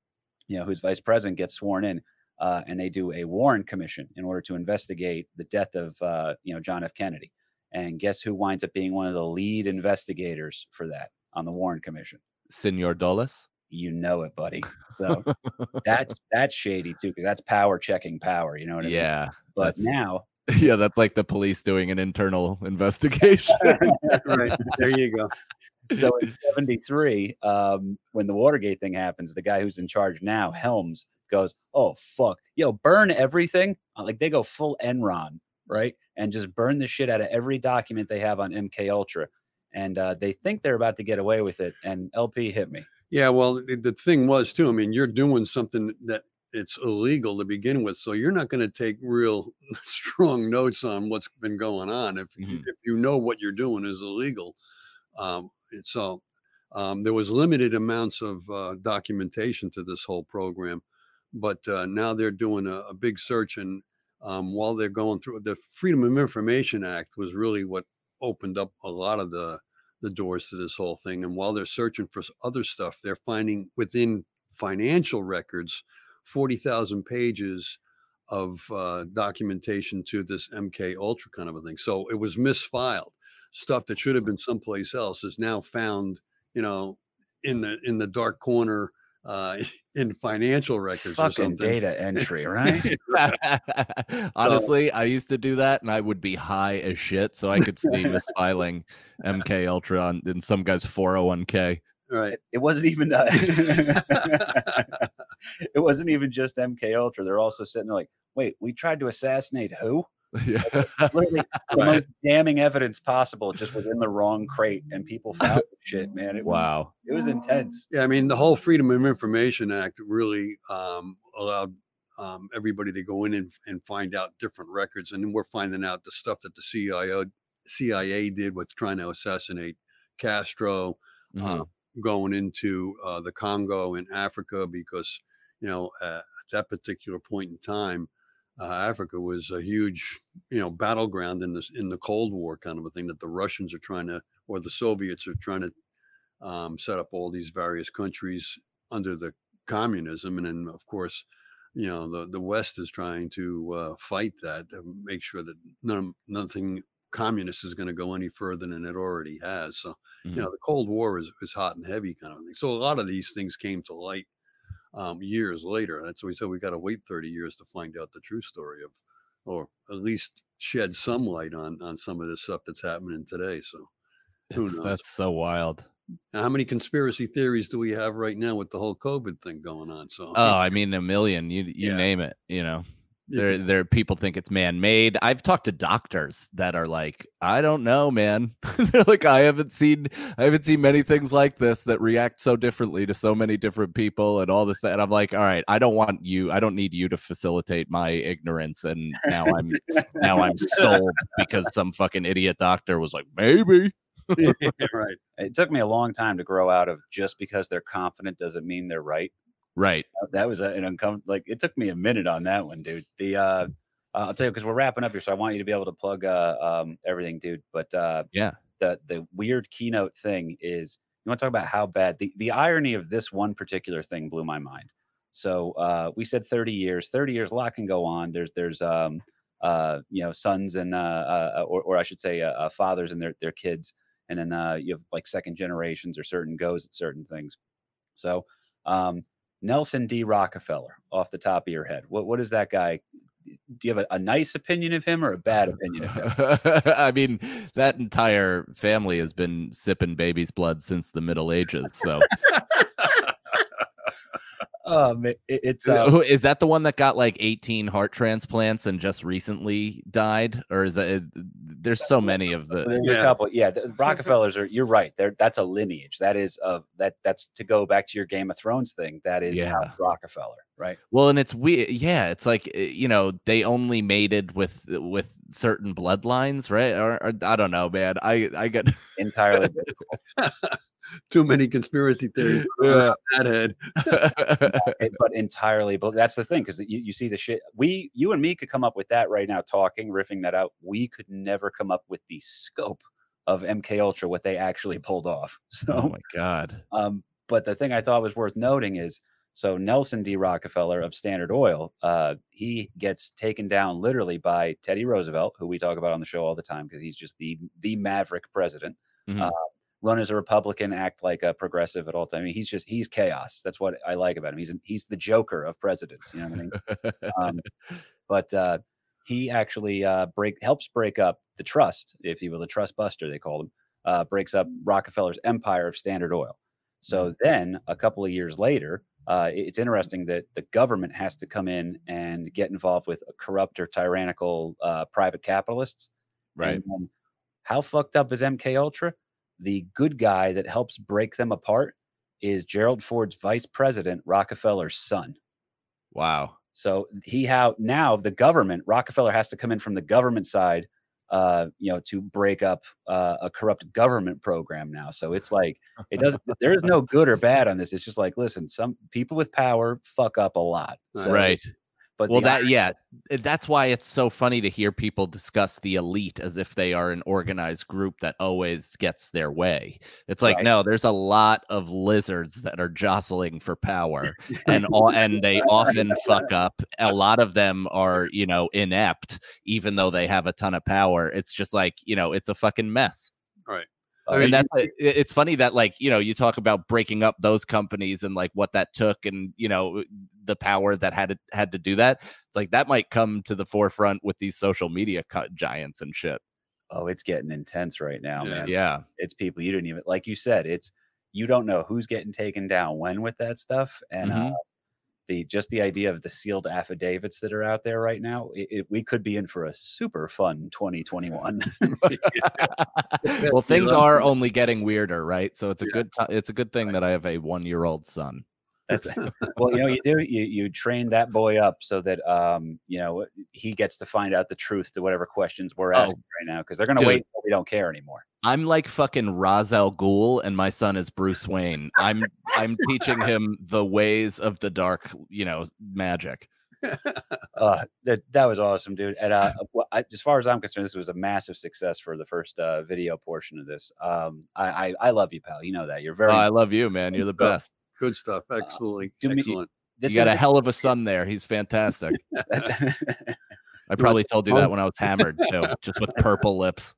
you know, who's vice president, gets sworn in, uh, and they do a Warren Commission in order to investigate the death of uh, you know John F. Kennedy. And guess who winds up being one of the lead investigators for that on the Warren Commission? Senor Dulles. You know it, buddy. So (laughs) that's that's shady too, because that's power checking power. You know what I mean? Yeah. But now, (laughs) Yeah, that's like the police doing an internal (laughs) investigation. right there you go. So in (laughs) 73 um, when the watergate thing happens the guy who's in charge now helms goes oh fuck yo burn everything Uh, like they go full enron right and just burn the shit out of every document they have on mk ultra and uh, they think they're about to get away with it and lp hit me Yeah, well, the, thing was too. I mean, you're doing something that it's illegal to begin with, so you're not going to take real (laughs) strong notes on what's been going on if you Mhm. if you know what you're doing is illegal. Um, so um, there was limited amounts of uh, documentation to this whole program, but uh, now they're doing a, a big search, and um, while they're going through the Freedom of Information Act was really what opened up a lot of the the doors to this whole thing. And while they're searching for other stuff, they're finding within financial records 40,000 pages of uh, documentation to this MK Ultra kind of a thing. So it was misfiled. Stuff that should have been someplace else is now found, you know, in the in the dark corner uh, (laughs) in financial records or fucking something. data entry (laughs) right (laughs) Honestly, I used to do that, and I would be high as shit, so I could see misfiling MK Ultra on in some guy's 401k. Right. it wasn't even uh, it wasn't even just mk ultra they're also sitting there like wait we tried to assassinate who (laughs) Yeah. literally the (laughs) Right. most damning evidence possible just was in the wrong crate and people found (laughs) shit man it was wow. it was intense Yeah, I mean, the whole Freedom of Information Act really um, allowed um, everybody to go in and, and find out different records. And then we're finding out the stuff that the CIA, CIA did with trying to assassinate Castro, Mhm. uh, going into uh, the Congo in Africa, because, you know, uh, at that particular point in time, uh, Africa was a huge, you know, battleground in this in the Cold War kind of a thing that the Russians are trying to, or the Soviets are trying to um, set up all these various countries under the communism, and then of course, you know, the the West is trying to uh, fight that to make sure that none, nothing communist is going to go any further than it already has. So, Mhm. you know, the Cold War is is hot and heavy kind of thing. So a lot of these things came to light um, years later. That's why we said we got to wait 30 years to find out the true story of, or at least shed some light on on some of this stuff that's happening today. So. Who It's- knows? that's so wild. Now, how many conspiracy theories do we have right now with the whole COVID thing going on? So, Oh, I mean, a million. You you Yeah. name it. You know, there there people think it's man made. I've talked to doctors that are like, I don't know, man. (laughs) They're like, I haven't seen I haven't seen many things like this that react so differently to so many different people and all this. And I'm like, all right, I don't want you. I don't need you to facilitate my ignorance. And now I'm now I'm sold because some fucking idiot doctor was like, maybe. (laughs) (laughs) right. it took me a long time to grow out of just because they're confident doesn't mean they're right Right. that was an uncomfortable like it took me a minute on that one dude the uh uh, I'll tell you because we're wrapping up here, so I want you to be able to plug uh, um, everything, dude. But uh, Yeah. the the weird keynote thing is you want to talk about how bad the the irony of this one particular thing blew my mind. So uh, we said 30 years, 30 years, a lot can go on. There's there's um uh you know sons and uh, uh or or I should say uh, uh, fathers and their their kids, and then uh you have like second generations or certain goes at certain things. So um Nelson D. Rockefeller, off the top of your head, what what is that guy? Do you have a, a nice opinion of him or a bad opinion of him? (laughs) I mean, that entire family has been sipping baby's blood since the Middle Ages. So (laughs) Um, it, it- it's who- Is that the one that got like 18 heart transplants and just recently died? Or is that it- there's so many of the Yeah. a couple. Yeah, the (laughs) Rockefellers are. You're right. There, that's a lineage. That is uh that that's to go back to your Game of Thrones thing. That is Yeah. House Rockefeller, right? Well, and it's weird. Yeah, it's like uh, you know they only mated with with certain bloodlines, right? Or, or I don't know, man. I I get Entirely. (laughs) (laughs) different. Too many conspiracy theories. (laughs) Yeah. That head. it- (laughs) but entirely. But that's the thing because you, you see the shit. We, you and me could come up with that right now, talking, riffing that out. We could never come up with the scope of MK Ultra, what they actually pulled off. (laughs) So oh my god. Um, but the thing I thought was worth noting is so Nelson D. Rockefeller of Standard Oil, uh, he gets taken down literally by Teddy Roosevelt, who we talk about on the show all the time because he's just the the maverick president. Mhm. Uh, run as a Republican, act like a progressive at all times. I mean, he's just he's chaos. That's what I like about him. He's he's the Joker of presidents. You know what I mean? um, (laughs) but uh, he actually uh, break helps break up the trust, if you will, the trust buster they called him, uh, breaks up Rockefeller's empire of Standard Oil. So then, a couple of years later, uh, it's interesting that the government has to come in and get involved with corrupt or tyrannical uh, private capitalists. Right. How fucked up is MK Ultra? The good guy that helps break them apart is Gerald Ford's vice president, Rockefeller's son. Wow. So he how now the government Rockefeller has to come in from the government side, uh, you know, to break up uh, a corrupt government program now. So it's like it doesn't. (laughs) there is no good or bad on this. It's just like listen, some people with power fuck up a lot. So, right. But Well, that yeah, that's why it's so funny to hear people discuss the elite as if they are an organized group that always gets their way. It's like Right. no, there's a lot of lizards that are jostling for power, (laughs) and all and they often fuck up. A lot of them are you know inept, even though they have a ton of power. It's just like you know, it's a fucking mess. I mean, and that's it- it's funny that like you know you talk about breaking up those companies and like what that took and you know the power that had to, had to do that it's like that might come to the forefront with these social media co- giants and shit oh, it's getting intense right now, Yeah. man. yeah It's people you didn't even like. You said it's you don't know who's getting taken down when with that stuff, and uh, Mhm. The just the idea of the sealed affidavits that are out there right now. It, it, we could be in for a super fun 2021. (laughs) (laughs) well things are only getting weirder right so it's a Yeah. good ti it's a good thing that i have a one year old son That's (laughs) well, you know, you do you you train that boy up so that um you know he gets to find out the truth to whatever questions we're Oh, asking right now because they're gonna wait until we don't care anymore. I'm like fucking Ra's al Ghul and my son is bruce wayne i'm i'm teaching him the ways of the dark you know magic (laughs) Uh, that that was awesome, dude. And uh, well, I, as far as I'm concerned, this was a massive success for the first uh, video portion of this. Um, I, I I love you, pal. You know that you're very. oh, i love you man you're the best Good stuff. Absolutely. Uh, do me- Excellent. this you got a hell of a son there. He's fantastic. (laughs) (laughs) I probably told you that when I was hammered too, just with purple lips.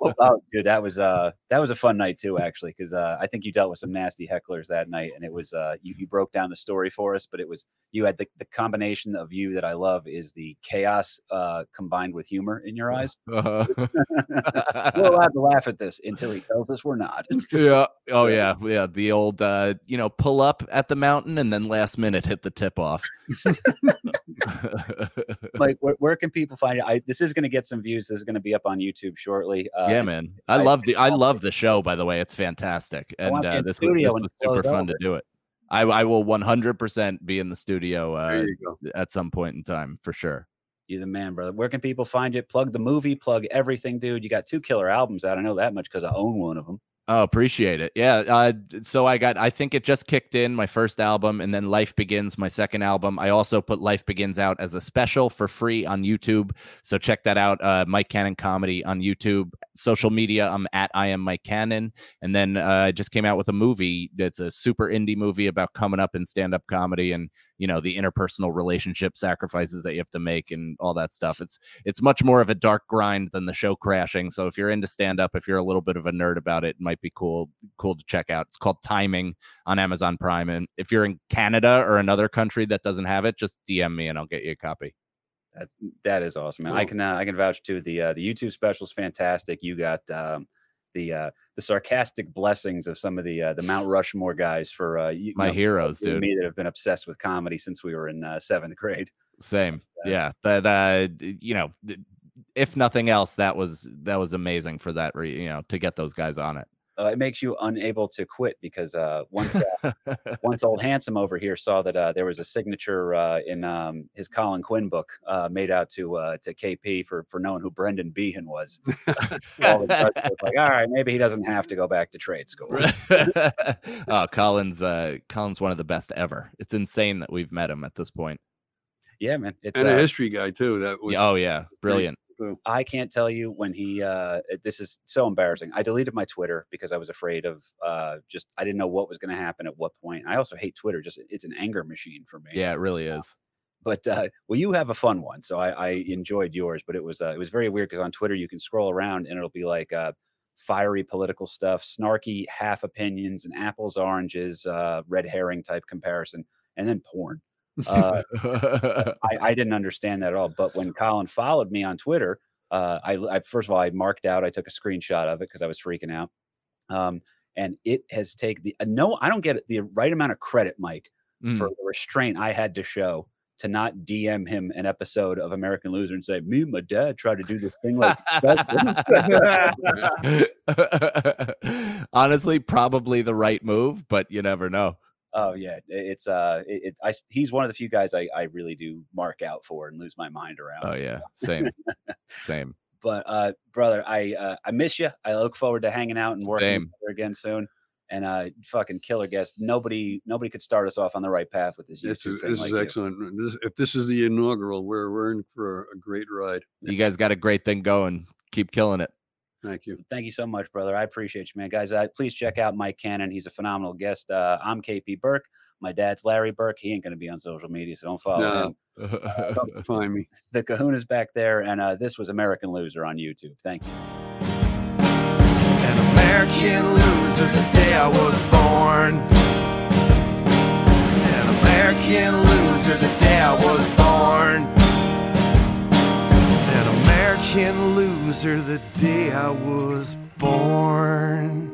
Well, oh, dude, that was uh that was a fun night too, actually, because uh, I think you dealt with some nasty hecklers that night, and it was uh you, you broke down the story for us, but it was you had the, the combination of you that I love is the chaos uh combined with humor in your eyes. (laughs) Uh, (laughs) We're allowed to laugh at this until he tells us we're not. (laughs) yeah. Oh yeah. Yeah. The old uh, you know, pull up at the mountain and then last minute hit the tip off. like where, where can people find it? I this is going to get some views. This is going to be up on YouTube shortly. Uh, yeah, man. I I- love the I love the show, by the way. It's fantastic. And uh, this was, this was super fun to do it. I, I will 100% be in the studio uh, There you go. at some point in time for sure. You're the man, brother. Where can people find you? Plug the movie, plug everything, dude. You got two killer albums out. I know that much because I own one of them. Oh, appreciate it. Yeah. Uh, so I got, I think it just kicked in my first album and then Life Begins, my second album. I also put Life Begins out as a special for free on YouTube. So check that out. Uh, Mike Cannon Comedy on YouTube. Social media, I'm at I am Mike Cannon. And then uh, I just came out with a movie that's a super indie movie about coming up in stand up comedy and, you know, the interpersonal relationship sacrifices that you have to make and all that stuff. It's, it's much more of a dark grind than the show crashing. So if you're into stand up, if you're a little bit of a nerd about it, it might be cool cool to check out. It's called Timing on Amazon Prime. And if you're in Canada or another country that doesn't have it, just DM me and I'll get you a copy. That, that is awesome, man. I can uh, I can vouch too. The uh, the YouTube special is fantastic. You got um, the uh, the sarcastic blessings of some of the uh, the Mount Rushmore guys for uh, you, My you know, heroes, dude. me that have been obsessed with comedy since we were in uh, seventh grade. Same. Yeah. That uh you know, if nothing else, that was that was amazing for that re- you know, to get those guys on it. Uh, it makes you unable to quit because uh, once uh, (laughs) once old handsome over here saw that uh, there was a signature uh, in um, his Colin Quinn book uh, made out to uh, to KP for for knowing who Brendan Behan was. (laughs) (laughs) All like, all right, maybe he doesn't have to go back to trade school. oh, Colin's uh Colin's one of the best ever. It's insane that we've met him at this point. Yeah, man. It's and a history guy too. That was oh yeah, brilliant. I can't tell you when he. Uh, this is so embarrassing. I deleted my Twitter because I was afraid of uh, just. I didn't know what was going to happen at what point. I also hate Twitter. Just it's an anger machine for me. Yeah, it really is. But uh, well, you have a fun one, so I, I enjoyed yours. But it was uh, it was very weird because on Twitter you can scroll around and it'll be like uh, fiery political stuff, snarky half opinions, and apples oranges, uh, red herring type comparison, and then porn. Uh, (laughs) I, I didn't understand that at all. But when Colin followed me on Twitter, uh, I, I first of all I marked out. I took a screenshot of it because I was freaking out. Um, and it has taken the uh, no. I don't get the right amount of credit, Mike, Mm. for the restraint I had to show to not DM him an episode of American Loser and say, "Me and my dad tried to do this thing like." (laughs) Honestly, probably the right move, but you never know. Oh yeah, it's uh, it, it I s- he's one of the few guys I I really do mark out for and lose my mind around. Oh yeah, (laughs) same, same. But uh, brother, I uh, I miss you. I look forward to hanging out and working together again soon. And uh, fucking killer guest. Nobody nobody could start us off on the right path with this. This is, thing this like is excellent. This, if this is the inaugural, we're we're in for a great ride. You guys got a great thing going. Keep killing it. Thank you. Thank you so much, brother. I appreciate you, man. Guys, uh, please check out Mike Cannon. He's a phenomenal guest. Uh, I'm KP Burke. My dad's Larry Burke. He ain't going to be on social media, so don't follow No. him. (laughs) Come to find me. (laughs) The Kahuna's back there, and uh, this was American Loser on YouTube. Thank you. An American loser the day I was born. An American loser the day I was born. An American loser the day I was born.